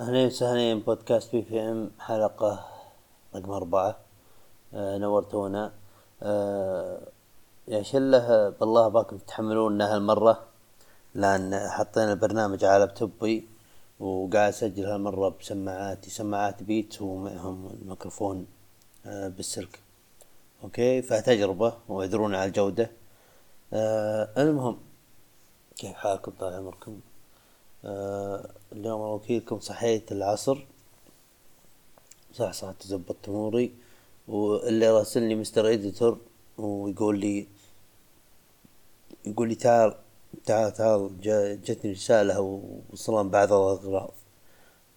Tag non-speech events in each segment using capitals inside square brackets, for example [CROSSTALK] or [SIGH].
أهلين وسهلين بودكاست BVM حلقة رقم أربعة. آه نورتونا آه يا شلة بالله باكم تتحملونا هالمرة لأن حطينا البرنامج على لابتوبي وقاعد أسجل هالمرة بسماعاتي. سماعات بيت ومعهم الميكروفون آه بالسلك. okay؟ فتجربة واعذرونا على الجودة. آه المهم كيف حالكم؟ طال عمركم؟ آه اليوم وكيلكم صحيت العصر. صح صح تزبط أموري. واللي راسلني مستر اديتور ويقول لي يقول لي تعال تعال تعال جتني رسالة وصلا بعض الأغراض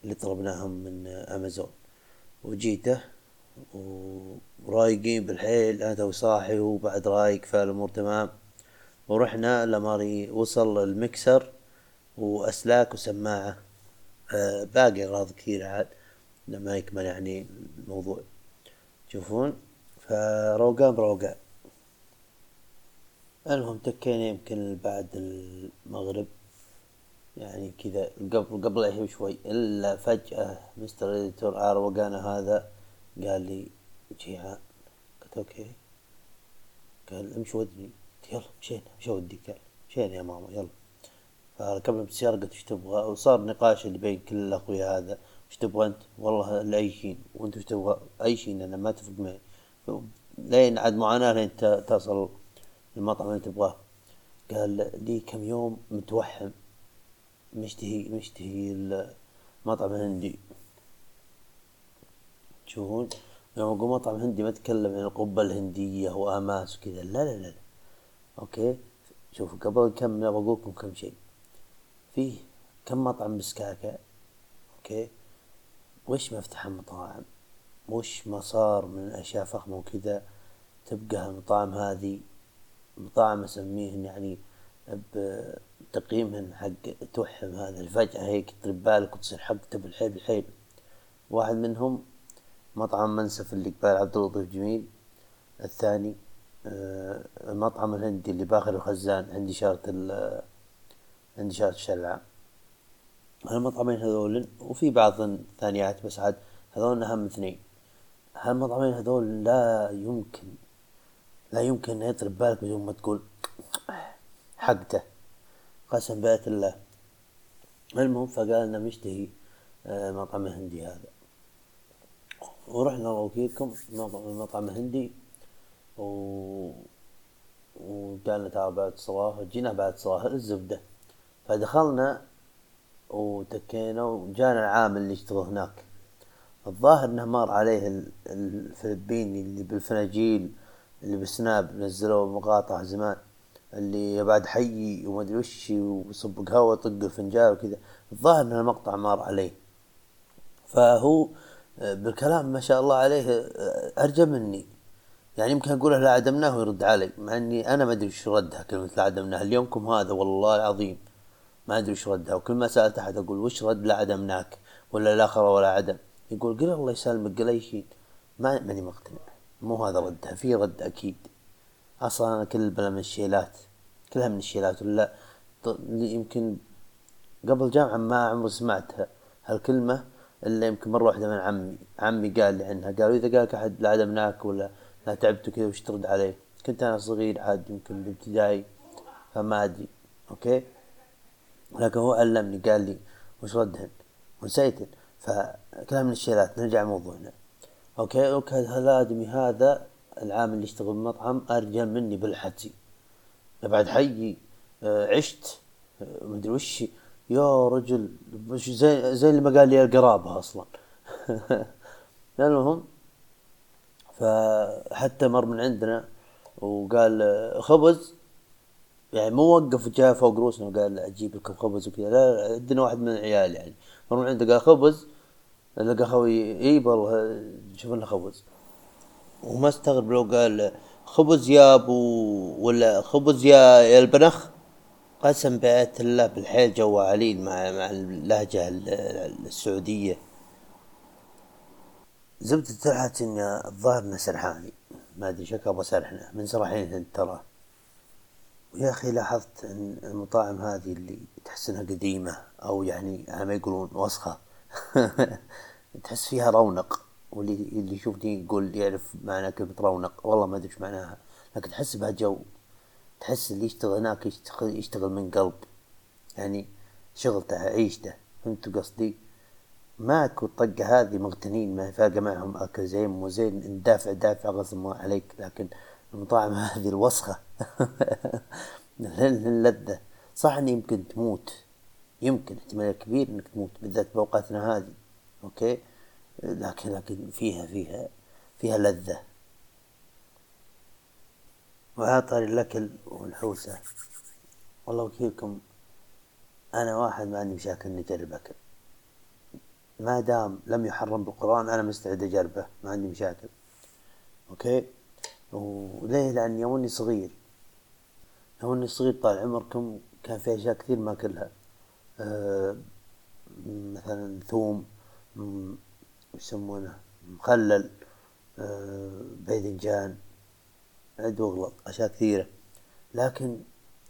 اللي طلبناهم من أمازون. وجيته ورايقين بالحيل أنا توي صاحي وبعد رايق فالأمور تمام. ورحنا لما وصل المكسر. وأسلاك وسماعة. آه باقي أغراض كثيرة عاد لما يكمل يعني الموضوع. تشوفون فروقان بروقان. المهم تكينا يمكن بعد المغرب. يعني كذا قبل قبل العشاء بشوي. إلا فجأة مستر إديتور على روقانه هذا قال لي جيعان قلت أوكي. قال أمشي ودني. يلا مشينا مشي وديك قال مشينا يا ماما يلا. فركبنا بالسيارة قلت إيش تبغى؟ وصار نقاش اللي بين كل الأخويا هذا إيش تبغى أنت؟ والله لأي شيء وأنت إيش تبغى؟ أي شيء أنا ما اتفق معي. لين عاد معاناة لين تصل المطعم اللي تبغاه. قال لي كم يوم متوحم مشتهي مشتهي المطعم الهندي. تشوفون يوم أقول مطعم هندي ما أتكلم عن القبة الهندية وآماس وكذا لا لا لا okay؟ شوفوا قبل نكمل بقول لكم كم شيء. فيه كم مطعم بسكاكة okay؟ وش مفتح المطاعم؟ وش ما صار من اشياء فخمة وكذا تبقى المطاعم هذه؟ مطاعم اسميهن يعني بتقييمهن حق توحم هذا فجأة هيك ترد بالك وتصير حقته بالحيل بالحيل. واحد منهم مطعم منسف اللي قبال عبد اللطيف جميل. الثاني آه، المطعم الهندي اللي باخر الخزان عندي شارة عندي شارة الشلعة هالمطعمين هذول وفي بعض الثانيات بس عاد هذول أهم اثنين. هالمطعمين هذول لا يمكن لا يمكن أن يطرب بالك بدون ما تقول حقته؟ قسم بيت الله. المهم فقال لنا مشتهي آه، مطعم هندي هذا. ورحنا وكيلكم مطعم هندي. و وقالنا تعال بعد الصلاة جينا بعد الصلاة الزبدة. فدخلنا وتكينا وجانا العامل اللي يشتغل هناك. الظاهر إنه مر عليه الفلبيني اللي بالفناجيل اللي بالسناب نزلوا مقاطع زمان اللي بعد حي وما أدري وش ويصب قهوة طق الفنجان وكذا. الظاهر ان المقطع مر عليه. فهو بالكلام ما شاء الله عليه أرجى مني. يعني يمكن اقوله لا عدمناه ويرد علي مع إني أنا ما أدري وش ردها كلمة لا عدمناه. اليومكم هذا والله العظيم. ما أدري وش ردها وكل ما سألت أحد أقول وش رد؟ لا عدمناك ولا لا خرى ولا عدم. يقول قل الله يسلمك قل أي شيء. ما ماني مقتنع. مو هذا ردها في رد أكيد. أصلا أنا كل البلا من الشيلات. كلها من الشيلات. ولا يمكن قبل جامعة ما عمري سمعت هالكلمة إلا يمكن مرة واحدة من عمي. عمي قال لي عنها. قالوا إذا قالك أحد لا عدمناك ولا لا تعبت كذا وش ترد عليه؟ كنت أنا صغير عاد يمكن بابتدائي فما أدري. okay؟ لكن هو علمني قال لي وش ردهن؟ ونسيتن فكلام من الشيلات نرجع موضوعنا okay okay الادمي هذا العامل اللي يشتغل بمطعم ارجل مني بالحتي بعد حي آه، عشت آه، مدري وش يا رجل زي زي اللي ما قال لي القرابة أصلا. [LAUGHS] المهم فحتى مر من عندنا وقال خبز؟ يعني مو وقف وجاء فوق روسنا وقال أجيب لكم خبز وكذا. لا عندنا واحد من العيال يعني. مر من عنده قال خبز لقى خوي إي والله شوف لنا خبز. وما استغرب لو قال خبز يا أبو ولا خبز يا يا البنخ. قسم بآية الله بالحيل جو عليل مع مع اللهجة السعودية. زبدة طلعت إن الظاهر انه سرحاني ما أدري شكله أبغى سرحنا. من سرحين انت ويا أخي لاحظت أن المطاعم هذه اللي تحس انها قديمة أو يعني ما يقولون وسخة [LAUGHS] تحس فيها رونق واللي اللي يشوفني يقول يعرف معنى كلمة رونق والله ما أدري إيش معناها لكن تحس بها جو تحس اللي يشتغل هناك يشتغل, يشتغل من قلب يعني شغلته عيشته فهمت قصدي؟ معك والطقة هذه مغتنين ما فارقة معهم أكل زين مو زين ندافع دافع غصب الله عليك لكن المطاعم هذه الوسخة. [LAUGHS] اللذة صح إن يمكن تموت. يمكن احتمال كبير إنك تموت بالذات بأوقاتنا هذه. أوكي؟ لكن لكن فيها فيها فيها لذة. وعطر الأكل والحوسة. والله وكيلكم. أنا واحد ما عندي مشاكل إني أجرب أكل ما دام لم يحرم بالقرآن أنا مستعد أجربه. ما عندي مشاكل. أوكي؟ وليه؟ لأن يومني صغير. يومني صغير طال عمركم كان في أشياء كثير ما أكلها. أه مثلا ثوم يسمونه؟ مخلل أه باذنجان عد واغلط أشياء كثيرة. لكن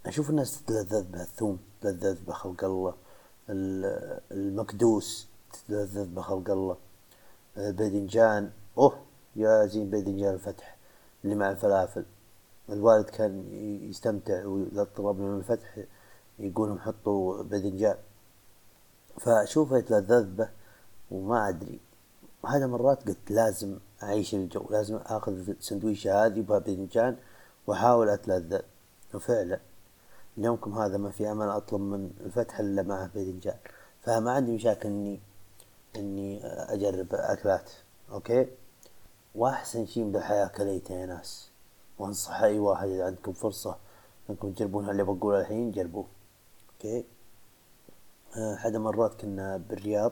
أشوف الناس تتلذذ بهالثوم تتلذذ بخلق الله. المكدوس تتلذذ بخلق الله. الباذنجان أوه يا زين باذنجان الفتح. اللي مع الفلافل. الوالد كان يستمتع وإذا طلبنا من الفتح يقولهم حطوا باذنجان فأشوفه يتلذذ به وما أدري. وهذا مرات قلت لازم أعيش الجو لازم آخذ السندويشة هذه باذنجان وأحاول أتلذذ. وفعلا اليومكم هذا ما في أمل أطلب من الفتح إلا معه باذنجان فما عندي مشاكل إني إني أجرب أكلات okay؟ وأحسن شيء بالحياة كليته يا ناس. وأنصح أي واحد إذا عندكم فرصة إنكم تجربون اللي بقوله الحين جربوه. okay؟ أحد مرات كنا بالرياض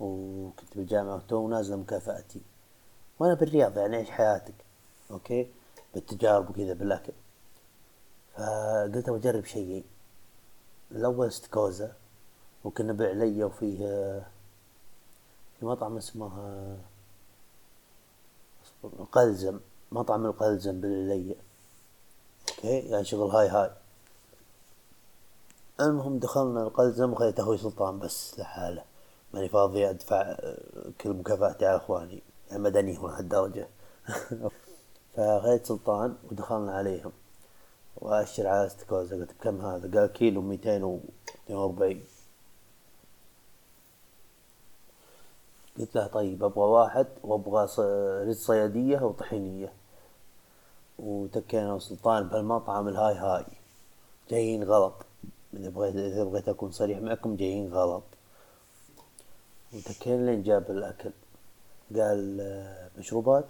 وكنت بالجامعة وتو نازلة مكافأتي. وأنا بالرياض يعني عيش حياتك؟ أوكي؟ بالتجارب وكذا بالأكل. فقلت بجرب شيئين الأول استكوزا وكنا بعليا وفيه في مطعم اسمه القلزم مطعم القلزم بالعليا أوكي؟ يعني شغل هاي هاي. المهم دخلنا القلزم وخليت أخوي سلطان بس لحاله. ماني فاضي أدفع كل مكافاتي على إخواني. المدني هو هالدرجة. [LAUGHS] فخليت سلطان ودخلنا عليهم. وأشر على استكوزا قلت بكم هذا؟ قال كيلو ميتين واربعين. قلت له طيب أبغى واحد وأبغى رز صيادية وطحينية. وتكينا وسلطان بهالمطعم الهاي هاي. جايين غلط. إذا بغيت إذا بغيت أكون صريح معكم جايين غلط. وتكينا لين جاب الأكل. قال مشروبات؟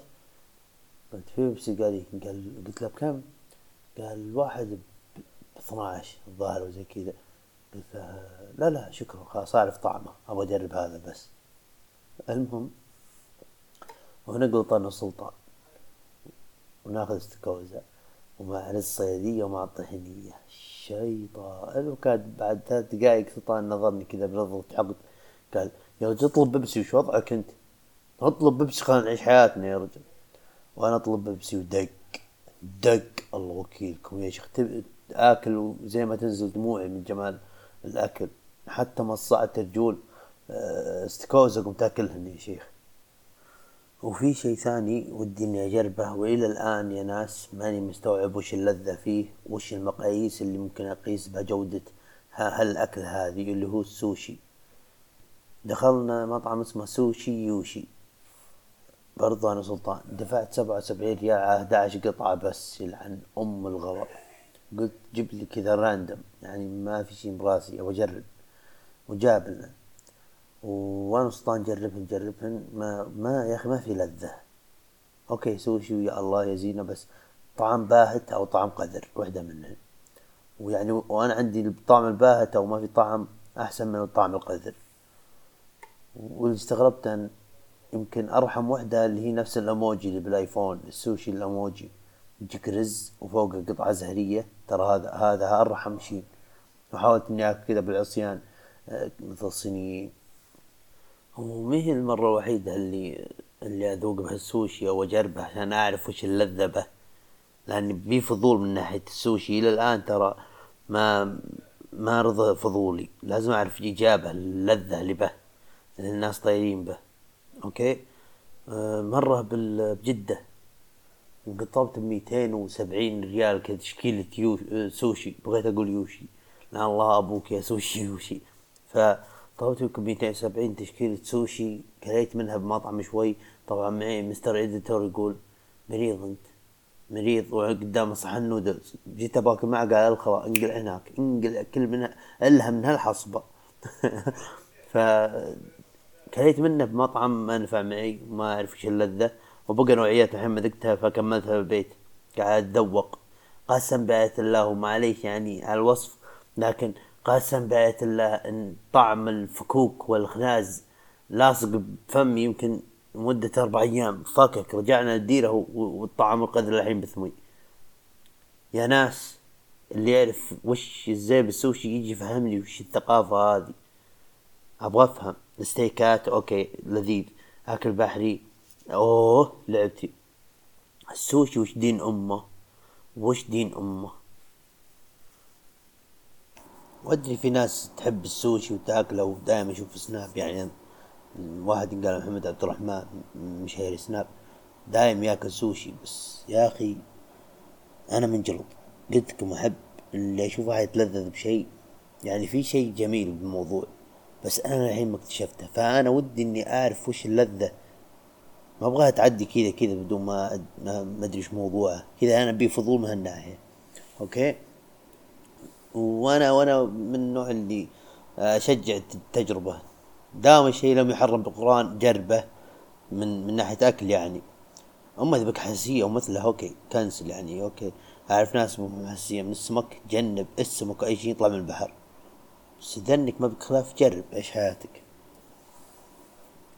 قلت في بيبسي؟ قال إيه؟ قال قلت له بكم؟ قال الواحد ب 12 الظاهر وزي كذا. قلت له لا لا شكرا خلاص أعرف طعمه. أبغى أجرب هذا بس. المهم ونقلط أنا سلطان وناخذ استكوزة ومع الصيادية ومع الطحينية. شيطان وكان بعد ثلاث دقائق سلطان نظرني كذا بنظرة عقد قال يا رجل اطلب بيبسي وش وضعك أنت؟ اطلب بيبسي خلينا نعيش حياتنا يا رجل. وأنا أطلب بيبسي ودق دق الله وكيلكم. يا شيخ آكل زي ما تنزل دموعي من جمال الأكل حتى مصعت الرجول آه، استكوزة قمت اكلهن يا شيخ. وفي شيء ثاني ودي إني أجربه وإلى الآن يا ناس ماني مستوعب وش اللذة فيه وش المقاييس اللي ممكن أقيس بها جودة هالأكل هذه اللي هو السوشي. دخلنا مطعم اسمه سوشي يوشي. برضو أنا سلطان دفعت سبعة وسبعين ريال على 11 قطعة بس يلعن أم الغضب قلت جيب لي كذا random يعني ما في شيء براسي أبغى أجرب. وجاب لنا. وأنا سلطان جربهن جربهن ما ما يا أخي ما في لذة. okay سوشي ويا الله يزينه بس طعم باهت أو طعم قذر واحدة منهن. ويعني وأنا عندي الطعم الباهت أو ما في طعم أحسن من الطعم القذر. واللي استغربت أن يمكن أرحم وحدة اللي هي نفس الاموجي اللي بالآيفون السوشي الاموجي يجيك رز وفوقه قطعة زهرية ترى هذا هذا أرحم شيء وحاولت إني اكل كذا بالعصيان آه، مثل الصينيين ومهي المرة الوحيدة اللي اللي أذوق بها السوشي أو اجربه عشان أعرف وش اللذة به لاني بي فضول من ناحية السوشي. إلى الآن ترى ما ما رضى فضولي. لازم أعرف اجابة اللذة اللي به الناس طايرين به. أوكي؟ آه مرة بجدة انقطبت بميتين وسبعين ريال كتشكيلة يو سوشي. بغيت أقول يوشي. لا الله أبوك يا سوشي يوشي. فطلبت يمكن ميتين وسبعين تشكيلة سوشي كليت منها بمطعم شوي. طبعا معي مستر إديتور يقول مريض أنت مريض وقدامه صحن نودلز. جيت باكل معه قال الخوا انقل هناك انقل كل منها الها من هالحصبة. [LAUGHS] ف كليت منه بمطعم ما نفع معي ما أعرف إيش اللذة وبقى نوعيات الحين ما ذقتها فكملتها في البيت. قاعد أتذوق. قسم بآية الله ومعليش يعني على الوصف لكن قسم بآية الله إن طعم الفكوك والخناز لاصق بفمي يمكن مدة أربع أيام. فكك رجعنا الديرة والطعام القدر الحين بثمي يا ناس اللي يعرف وش إزاي بالسوشي يجي يفهمني وش الثقافة هذه. أبغى أفهم. الستيكات okay لذيذ. أكل بحري. أوه لعبتي. السوشي وش دين أمه؟ وش دين أمه؟ وأدري في ناس تحب السوشي وتاكله ودائما أشوف سناب يعني واحد قال محمد عبد الرحمن مشهير سناب دايم ياكل سوشي. بس يا أخي أنا منجلط قلت لكم أحب اللي أشوف واحد يتلذذ بشيء يعني في شيء جميل بالموضوع بس أنا الحين ما اكتشفته. فأنا ودي إني أعرف وش اللذة. ما أبغاها تعدي كذا كذا بدون ما ما أدري إيش موضوعه كذا أنا ابي فضول من هالناحية. أوكي؟ وأنا وأنا من النوع اللي اشجع التجربة. دام الشيء لم يحرم بالقرآن جربه من من ناحية أكل يعني. أما إذا بك حساسية ومثلها okay cancel يعني okay. أعرف ناس حساسية من السمك جنب السمك أي شيء يطلع من البحر. بس إذا إنك ما بك خلاف جرب عيش حياتك.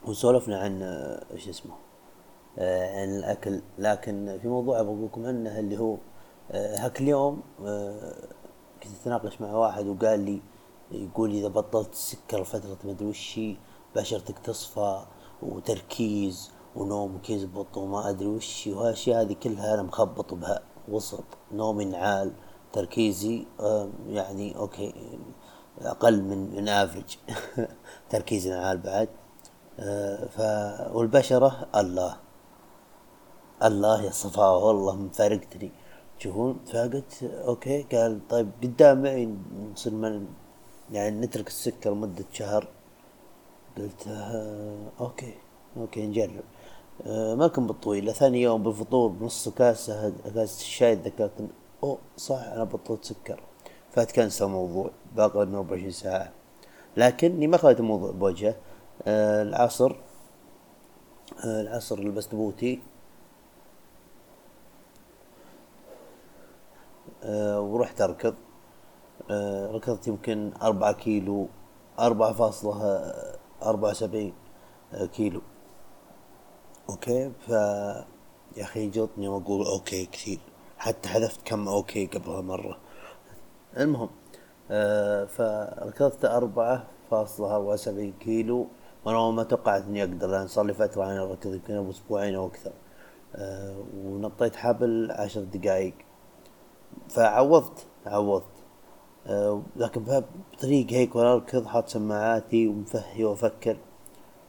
وسولفنا عن إيش اسمه آه عن الأكل. لكن في موضوع أبغى لكم عنه اللي هو آه هاك اليوم آه كنت أتناقش مع واحد وقال لي يقول إذا بطلت السكر فترة مدري وشي بشرتك تصفى وتركيز ونومك يزبط وما أدري وشي وهالأشياء هذه كلها أنا مخبط بها وسط نومي عال تركيزي يعني okay أقل من من average تركيزي عال بعد. آه، ف والبشرة الله الله يا صفاء والله مفارقتني تشوفون فقلت okay. قال طيب قدام معي نصير يعني نترك السكر لمدة شهر. قلت آه okay. okay نجرب. آه ما كان بالطويلة. ثاني يوم بالفطور بنص كاسة كاسة الشاي ذكرت أوه صح أنا بطلت سكر. فتكنسل الموضوع باقي من 24 ساعة. لكني ما خليت الموضوع بوجهه. آه العصر آه العصر لبست بوتي. ورحت اركض آه، ركضت يمكن أربعة كيلو أربعة فاصلة أربعة وسبعين آه، كيلو. okay؟ ف يا أخي جلطني وأقول okay كثير. حتى حذفت كم okay قبلها مرة. المهم آه فركضت أربعة فاصلة أربعة وسبعين كيلو. وأنا ما توقعت إني أقدر. لأن صار لي فترة أنا ركض يمكن أسبوعين أو أكثر. آه ونطيت حبل عشر دقايق. فعوضت عوضت. آه، لكن بطريق هيك وأنا اركض حاط سماعاتي ومفهي وأفكر.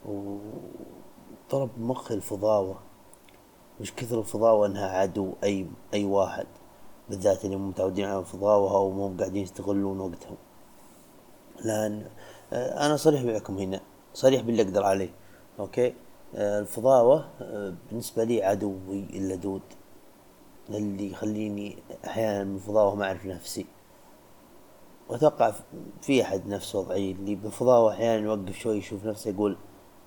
وطلب مخي الفضاوة. مش كثر الفضاوة إنها عدو أي أي واحد بالذات اللي متعودين على الفضاوة أو مو قاعدين يستغلون وقتهم. لأن آه، أنا صريح معكم هنا. صريح باللي أقدر عليه. okay؟ آه، الفضاوة بالنسبة لي عدوي اللدود اللي يخليني أحيانا من الفضاوة ما أعرف نفسي. وأتوقع في أحد نفس وضعي اللي بفضاوة أحيانا يوقف شوي يشوف نفسه يقول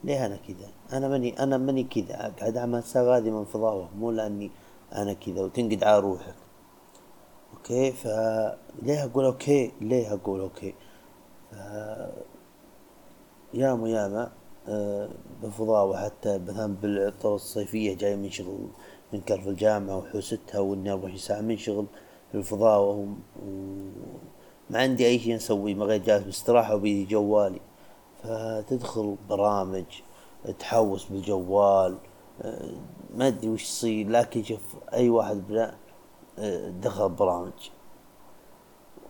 ليه أنا كذا؟ أنا ماني أنا ماني كذا. قاعد أعمل هذه من فضاوة مو لأني أنا كذا وتنقد على روحك. okay؟ ف ليه أقول okay؟ ليه أقول okay؟ ف ياما ياما أه بفضاوة حتى مثلا بالعطلة الصيفية جاي من شغل من كرف الجامعة وحوستها واني أربع ساعة من شغل الفضاوة و... ما عندي أي شيء اسويه ما غير جالس باستراحة وبيدي جوالي. فتدخل برامج تحوس بالجوال ما أدري وش يصير لكن شوف أي واحد بنا دخل برامج.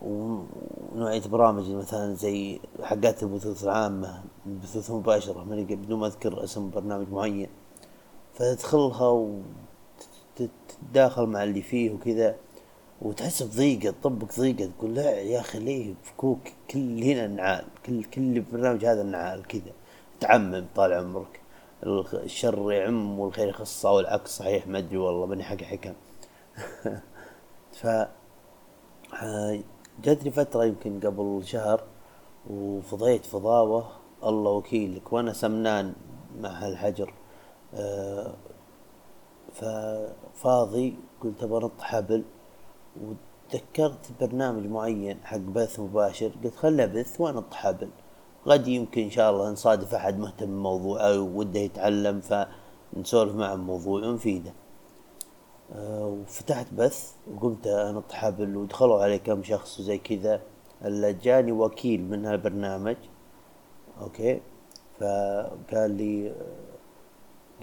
ونوعية برامج مثلا زي حقات البثوث العامة البثوث المباشرة ماني بدون ما أذكر اسم برنامج معين. فتدخلها وتتداخل مع اللي فيه وكذا وتحس بضيقة تطبق ضيقة تقول لا يا أخي ليه فكوك؟ كل هنا النعال كل كل برنامج هذا النعال كذا. تعمم طال عمرك. الشر يعم والخير يخص أو العكس صحيح ما أدري والله ماني حق حكم. [LAUGHS] ف جاتني فترة يمكن قبل شهر وفضيت فضاوة. الله وكيلك. وأنا سمنان مع هالحجر. أه ففاضي قلت أبغى أنط حبل. وتذكرت برنامج معين حق بث مباشر. قلت خله بث وانط حبل. غد يمكن إن شاء الله نصادف أحد مهتم بالموضوع أو وده يتعلم فنسولف معه بموضوع ونفيده. وفتحت بث وقمت انط حبل ودخلوا علي كم شخص وزي كذا. إلا جاني وكيل من هالبرنامج okay؟ فقال لي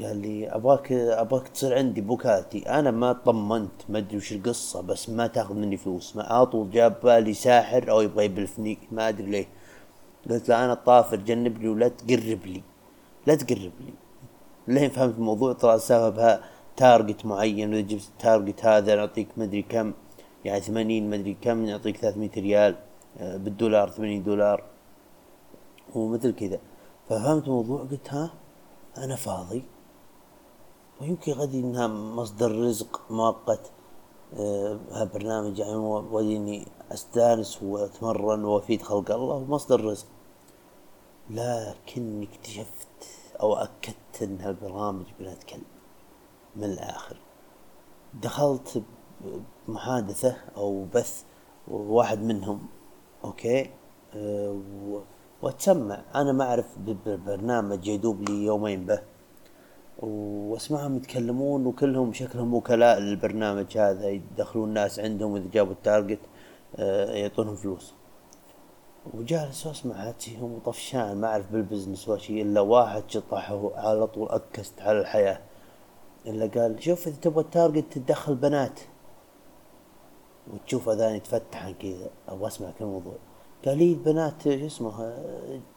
قال لي أبغاك أبغاك تصير عندي بوكالتي. أنا ما طمنت ما أدري وش القصة بس ما تاخذ مني فلوس. ما على طول جاب بالي ساحر أو يبغى يبلفني ما أدري ليه. قلت له أنا طافر جنبني ولا تقرب لي لا تقرب لي. لين فهمت الموضوع طلع السالفة بها target معين واذا جبت ال target هذا نعطيك مدري كم يعني ثمانين مدري كم نعطيك ثلاثمية ريال آه، بالدولار ثمانين دولار ومثل كذا. ففهمت الموضوع؟ قلت ها أنا فاضي. ويمكن غدي إنها مصدر رزق مؤقت آه برنامج يعني وديني أستأنس وأتمرن وأفيد خلق الله ومصدر رزق. لكني اكتشفت أو أكدت ان هالبرامج بنات كلب. من الآخر. دخلت بمحادثة أو بث واحد منهم أوكي؟ أه واتسمع. أنا ما أعرف بالبرنامج يدوب لي يومين به وأسمعهم يتكلمون وكلهم شكلهم وكلاء للبرنامج هذا. يدخلون الناس عندهم إذا جابوا ال target آه، يعطونهم فلوس. وجالس أسمع هاتيهم وطفشان ما أعرف بال business ولا شيء إلا واحد شطحه على طول أكست على الحياة. إلا قال شوف إذا تبغى ال target تدخل بنات. وتشوف أذان يتفتحن كذا أبغى أسمع كل الموضوع قال لي البنات شو اسمه؟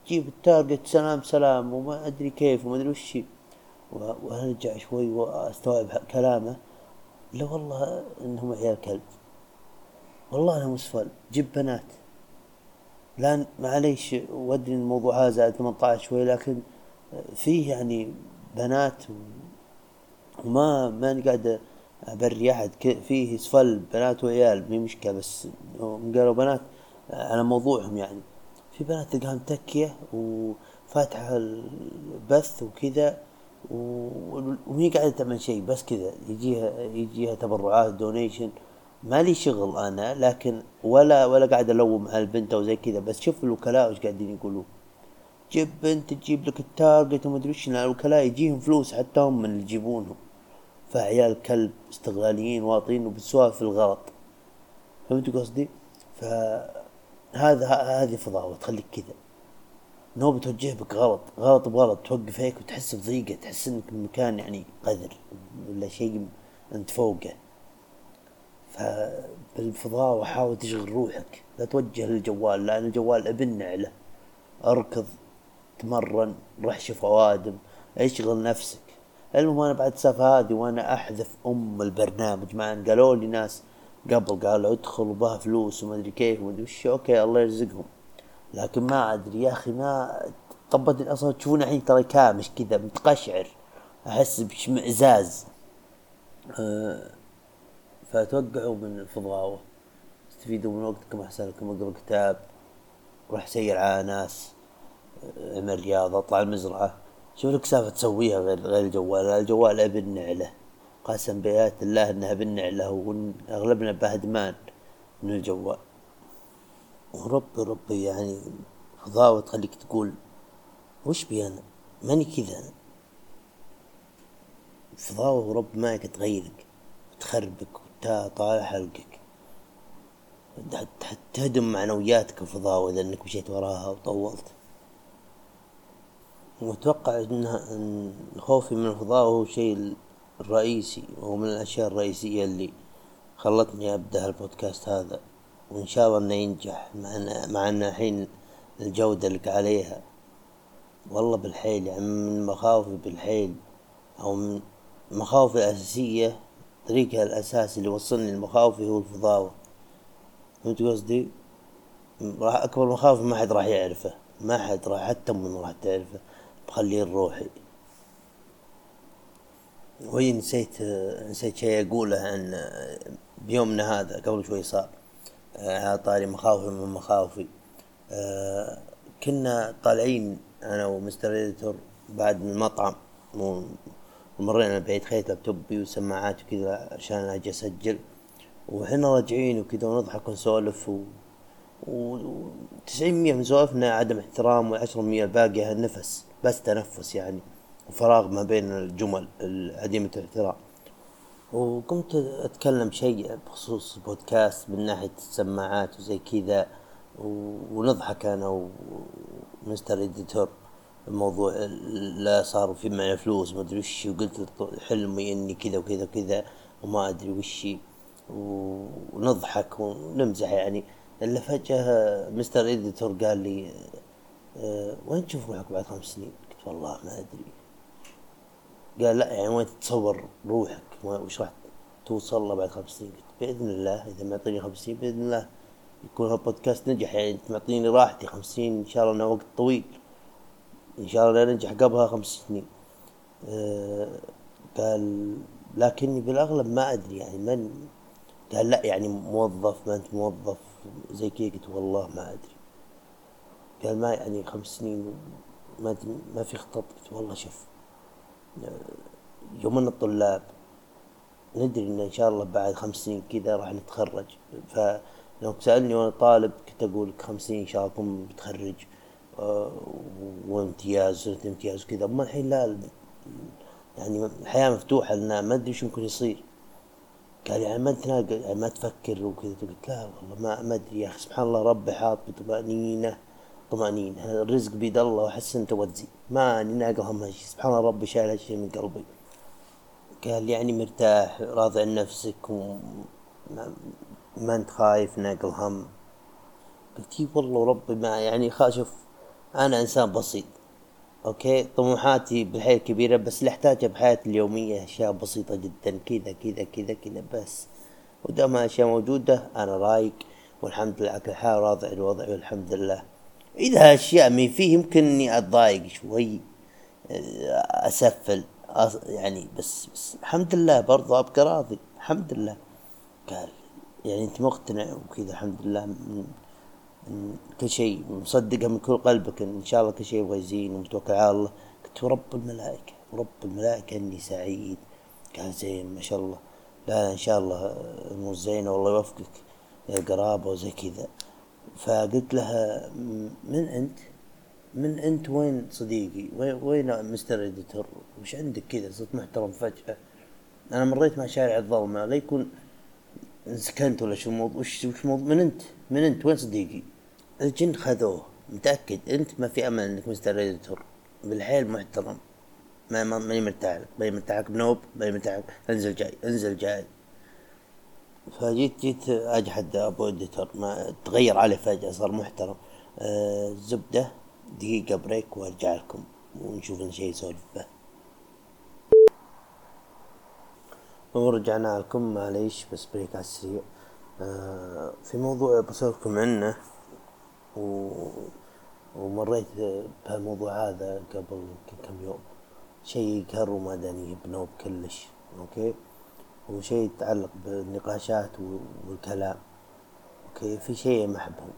تجيب ال target سلام سلام وما أدري كيف وما أدري وش وأرجع شوي وأستوعب كلامه. لا والله إنهم عيال كلب. والله أنا مسفل جيب بنات. الان معليش ودري الموضوع هذا زائد 18 شوي لكن فيه يعني بنات وما ماني قاعد أبري أحد. فيه سفل بنات وعيال مي مشكلة بس قالوا بنات على موضوعهم يعني. في بنات تلقاها متكية وفاتحة البث وكذا وهي قاعدة تعمل شيء بس كذا. يجيها يجيها تبرعات donation ما لي شغل أنا لكن ولا ولا قاعد ألوم على البنت أو زي كذا. بس شوف الوكلاء وش قاعدين يقولون جيب بنت تجيب لك ال target وما أدري وش الوكلاء يجيهم فلوس حتى هم من اللي يجيبونهم. فعيال كلب استغلاليين واطين وبالسوالف الغلط. فهمت قصدي؟ ف هذا هذه فضاوة تخليك كذا. نوبة توجه بك غلط غلط بغلط توقف هيك وتحس بضيقة تحس إنك بمكان يعني قذر ولا شيء أنت فوقه. فبالفضاوة حاول تشغل روحك لا توجه للجوال لأن الجوال أبن نعلة أركض تمرن رح شوف اوادم أشغل نفسك. المهم أنا بعد هذه وأنا أحذف أم البرنامج مع قالوا لي ناس قبل قالوا ادخل وبها فلوس وما أدري كيف وما أدري وش أوكي الله يرزقهم. لكن ما أدري يا أخي ما طبت أصلا. تشوفون الحين ترى كامش كذا متقشعر أحس باشمئزاز أه فتوقعوا من الفضاوة. استفيدوا من وقتكم أحسن لكم أقرأ كتاب روح سير على ناس أعمل رياضة أطلع المزرعة. شوف لك سالفة تسويها غير غير الجوال؟ الجوال ابن نعله قسم بآيات الله إنها بالنعلة واغلبنا بهدمان من الجوال. وربي ربي يعني فضاوة تخليك تقول وش بي أنا؟ ماني كذا أنا. فضاوة ورب معك تغيرك وتخربك وتطالع حلقك تهدم معنوياتك الفضاوة إذا إنك مشيت وراها وطولت. انها ان خوفي من الفضاوة هو شيء الرئيسي وهو من الأشياء الرئيسية اللي خلتني أبدأ البودكاست هذا وإن شاء الله إنه ينجح مع إن مع إن الحين الجودة لك عليها. والله بالحيل يعني من مخاوفي بالحيل أو من مخاوفي الأساسية طريقها الأساسي اللي وصلني لمخاوفي هو الفضاوة فهمت قصدي؟ راح أكبر مخاوفي ما حد راح يعرفه ما حد راح حتى أمي ما راح تعرفه. بخليه لروحي وهي نسيت نسيت شيء أقوله عن بيومنا هذا قبل شوي صار على طاري مخاوفي من مخاوفي. كنا طالعين أنا ومستر إديتور بعد من المطعم ومرينا بعيد خيط لابتوبي وسماعات وكذا عشان أجي أسجل. وحنا راجعين وكذا ونضحك ونسولف و وتسعين مية من سوالفنا عدم احترام والعشرة مية الباقية نفس بس تنفس يعني وفراغ ما بين الجمل عديمة الاحترام وقمت أتكلم شيء بخصوص بودكاست من ناحية السماعات وزي كذا ونضحك أنا ومستر إديتور الموضوع لا صار في معي فلوس ما أدري وش وقلت حلمي إني كذا وكذا وكذا وما أدري وشي ونضحك ونمزح يعني. إلا فجأة مستر إديتور قال لي أه وين تشوف روحك بعد خمس سنين؟ قلت والله ما أدري. قال لا يعني وين تتصور روحك؟ وش راح توصل له بعد خمس سنين؟ قلت بإذن الله إذا معطيني خمس سنين بإذن الله. يكون هالبودكاست نجح يعني أنت معطيني راحتي خمس سنين إن شاء الله إنه وقت طويل. إن شاء الله ننجح قبلها خمس سنين. أه قال لكني بالأغلب ما أدري يعني من؟ قال لا يعني موظف ما أنت موظف. زي كذا قلت والله ما أدري. قال ما يعني خمس سنين ما ما في خطط. قلت والله شوف يومنا الطلاب ندري إن إن شاء الله بعد خمس سنين كذا راح نتخرج. فلو تسألني وأنا طالب كنت أقول لك خمس سنين إن شاء الله اكون متخرج آه، وامتياز سنة امتياز وكذا. أما الحين لا يعني الحياة مفتوحة لنا ما أدري شو ممكن يصير. قال يعني ما تناقل يعني ما تفكر وكذا. قلت لا والله ما ما أدري يا أخي. سبحان الله ربي حاط بطمأنينة. طمأنينة. الرزق بيد الله وأحس أنت وتزي ما ناقل هم هالشي. سبحان الله ربي شايل هالشي من قلبي. قال يعني مرتاح راضي عن نفسك وما ما أنت خايف ناقل هم. قلت والله وربي ما يعني شوف أنا إنسان بسيط. أوكي؟ طموحاتي بالحياة كبيرة بس اللي أحتاجها بحياتي اليومية أشياء بسيطة جدا. كذا كذا كذا كذا بس. ودام أشياء موجودة أنا رايق. والحمد لله على كل حال راضي عن وضعي والحمد لله. إذا اشياء مي فيه يمكن إني أتضايق شوي أسفل يعني بس بس الحمد لله برضو أبقى راضي الحمد لله. قال يعني أنت مقتنع وكذا الحمد لله من كل شيء مصدقها من كل قلبك إن شاء الله كل شيء يبغى يزين ومتوكل على الله. قلت ورب الملائكة ورب الملائكة إني سعيد. قال زين ما شاء الله. لا إن شاء الله مو زينة والله يوفقك القرابة وزي كذا. فقلت لها من أنت؟ من أنت وين صديقي؟ وين مستر إديتور؟ وش عندك كذا؟ صرت محترم فجأة. أنا مريت مع شارع الظلمة لا يكون سكنت ولا شو موضوع وش وش موضوع؟ من أنت؟ من أنت؟ وين صديقي؟ الجن خذوه. متأكد؟ أنت ما في أمل إنك mister editor. بالحيل محترم. ما ماني مرتاح لك. ماني مرتاح لك بنوب ماني مرتاح لك. انزل جاي انزل جاي. فجيت جيت اجحد أبو editor ما تغير عليه فجأة صار محترم. آه زبدة دقيقة break وأرجع لكم ونشوف لنا شيء نسولف به. ورجعنا لكم معليش بس break على السريع. آه في موضوع بسولفكم عنه و... ومريت بهالموضوع هذا قبل كم يوم. شيء يقهر وما داني بنوب كلش أوكي؟ وشيء يتعلق بالنقاشات والكلام. أوكي؟ في شيء ما أحبهم.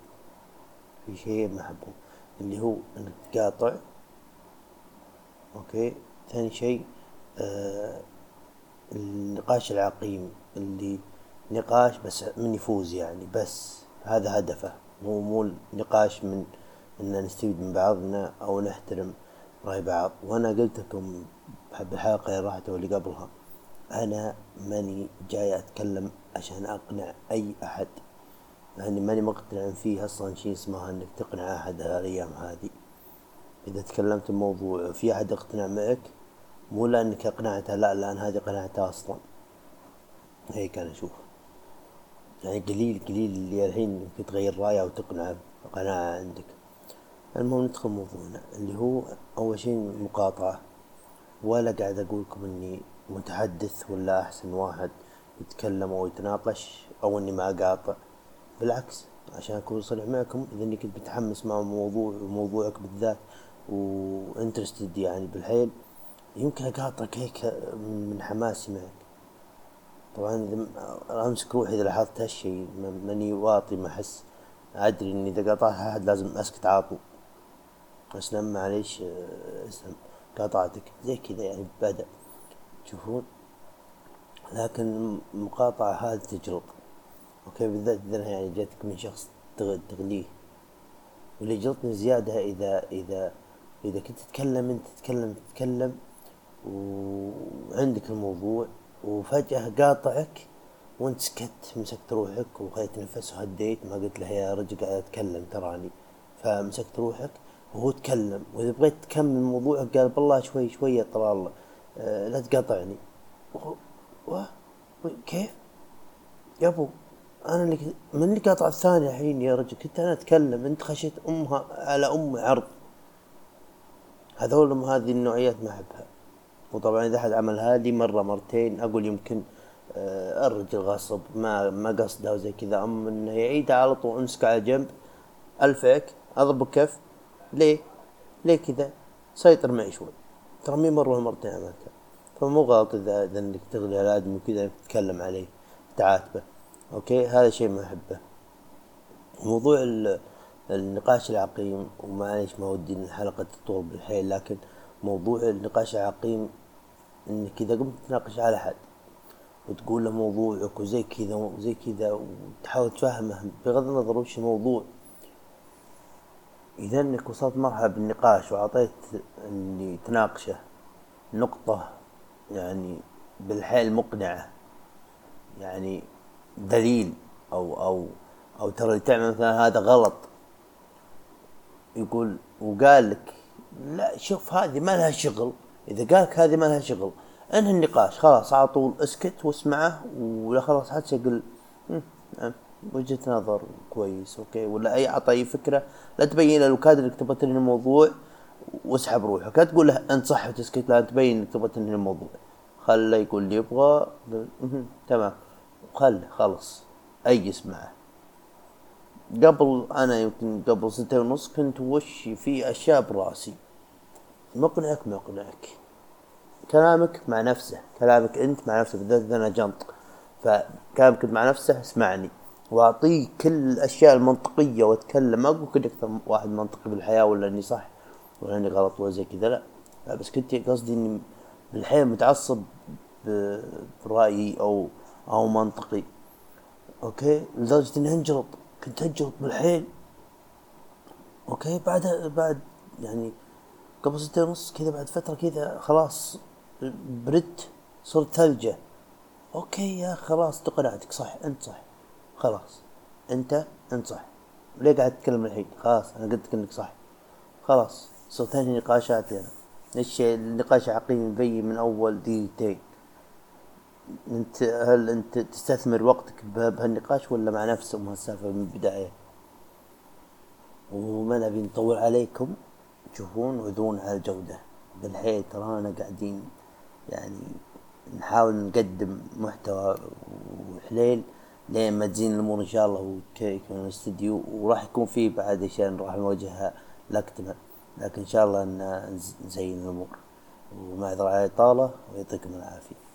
في شيء ما أحبهم. اللي هو إنك تقاطع. أوكي؟ ثاني شيء آه النقاش العقيم. اللي نقاش بس من يفوز يعني بس هذا هدفه. مو مو نقاش من ان نستفيد من بعضنا أو نحترم رأي بعض. وأنا قلت لكم بالحلقة اللي راحت واللي قبلها. أنا ماني جاي أتكلم عشان أقنع أي أحد يعني ماني مقتنع فيه أصلا شيء اسمه إنك تقنع أحد هالأيام هذه. إذا تكلمت بموضوع في أحد اقتنع معك مو لأنك أقنعته لا لأن هذه قناعته أصلا. هيك أنا أشوف. يعني قليل قليل اللي الحين تغير رأيه وتقنع قناعة عندك. المهم ندخل موضوعنا اللي هو أول شي مقاطعة. ولا قاعد أقول لكم إني متحدث ولا أحسن واحد يتكلم أو يتناقش أو إني ما أقاطع. بالعكس عشان أكون صريح معكم إذا إني كنت متحمس مع موضوع وموضوعك بالذات وانترستد يعني بالحيل يمكن أقاطعك هيك من حماسي معك. طبعا إذا أمسك روحي إذا لاحظت هالشي ماني واطي ما أحس أدري إني إذا قاطعت أحد لازم أسكت على طول. أسلم معليش أسلم قاطعتك. زي كذا يعني بدأ. تشوفون لكن المقاطعة هذه تجلط أوكي بالذات إذا يعني جاتك من شخص تغليه واللي جلطني زيادة إذا إذا إذا كنت تتكلم أنت تتكلم تتكلم وعندك الموضوع وفجأة قاطعك وأنت سكت مسكت روحك وخذيت نفس وهديت ما قلت له يا رجل قاعد أتكلم تراني. فمسكت روحك وهو تكلم وإذا بغيت تكمل موضوعك قال بالله شوي شوي طلال. الله لا تقاطعني و... كيف؟ يا أبو أنا اللي من اللي قاطع الثاني الحين يا رجل؟ كنت أنا أتكلم أنت خشيت أمها على أم عرض. هذول هذه النوعيات ما أحبها. وطبعا إذا أحد عمل هذه مرة مرتين أقول يمكن آه الرجل غصب ما ما قصده وزي كذا. اما إنه يعيدها على طول أمسك على جنب الفك اضرب كف. ليه؟ ليه كذا؟ سيطر معي شوي. ترى مي مرة مرتين عملتها فمو غلط اذا إنك تغلي الادمي وكذا تتكلم عليه تعاتبه أوكي؟ هذا شيء ما أحبه. موضوع النقاش العقيم ومعليش ما ودي إن الحلقة تطول بالحيل لكن موضوع النقاش العقيم إنك إذا قمت تناقش على حد وتقول له موضوعك وزي كذا وزي كذا وتحاول تفهمه بغض النظر وش الموضوع إذا إنك وصلت مرحلة بالنقاش وعطيت اللي تناقشه نقطة يعني بالحيل مقنعة يعني دليل أو أو أو ترى اللي تعمل مثلا هذا غلط يقول وقال لك لا شوف هذه ما لها شغل إذا قالك هذه ما لها شغل انهي النقاش؟ خلاص على طول اسكت واسمعه ولا خلاص حتى يقول نعم. وجهة نظر كويس أوكي؟ ولا أي اعطى أي فكرة لا تبين له لو كاد انك تبغى تنهي الموضوع واسحب روحك. لا تقول له أنت صح وتسكت لا تبين انك تبغى تنهي الموضوع. خله يقول اللي يبغى تمام. خله خلص ايس معه. قبل أنا يمكن قبل سنتين ونص كنت وش في أشياء براسي. مقنعك مقنعك. كلامك مع نفسه. كلامك أنت مع نفسك بالذات أنا جنط. فكلامك مع نفسه اسمعني. واعطيه كل الأشياء المنطقية واتكلم. ما أقول كنت أكثر واحد منطقي بالحياة ولا إني صح ولا إني غلط ولا زي كذا لا. لا بس كنت قصدي إني بالحياة متعصب برأيي أو أو منطقي. أوكي؟ لدرجة إني أنجلط. كنت أنجلط بالحيل. أوكي؟ بعد بعد يعني قبل سنة ونص كذا بعد فترة كذا خلاص بردت صرت ثلجة. أوكي يا خلاص تقنعتك. صح أنت صح. خلاص. انت انت صح. ليه قاعد تتكلم الحين؟ خلاص أنا قلت إنك صح. خلاص صرت تنهي نقاشاتي أنا ليش النقاش عقيم مبين من أول دقيقتين؟ أنت هل أنت تستثمر وقتك بهالنقاش ولا مع نفسهم هالسالفه من البداية؟ وما نبي نطول عليكم. تشوفون وذون على الجودة. بالحيل ترانا قاعدين يعني نحاول نقدم محتوى وحليل. لين ما تزين الأمور إن شاء الله ويكون الاستديو وراح يكون فيه بعد اشياء راح نواجهها لأكتمل. لكن إن شاء الله ان نزين الأمور. ومعذرة على الاطالة ويعطيكم العافية.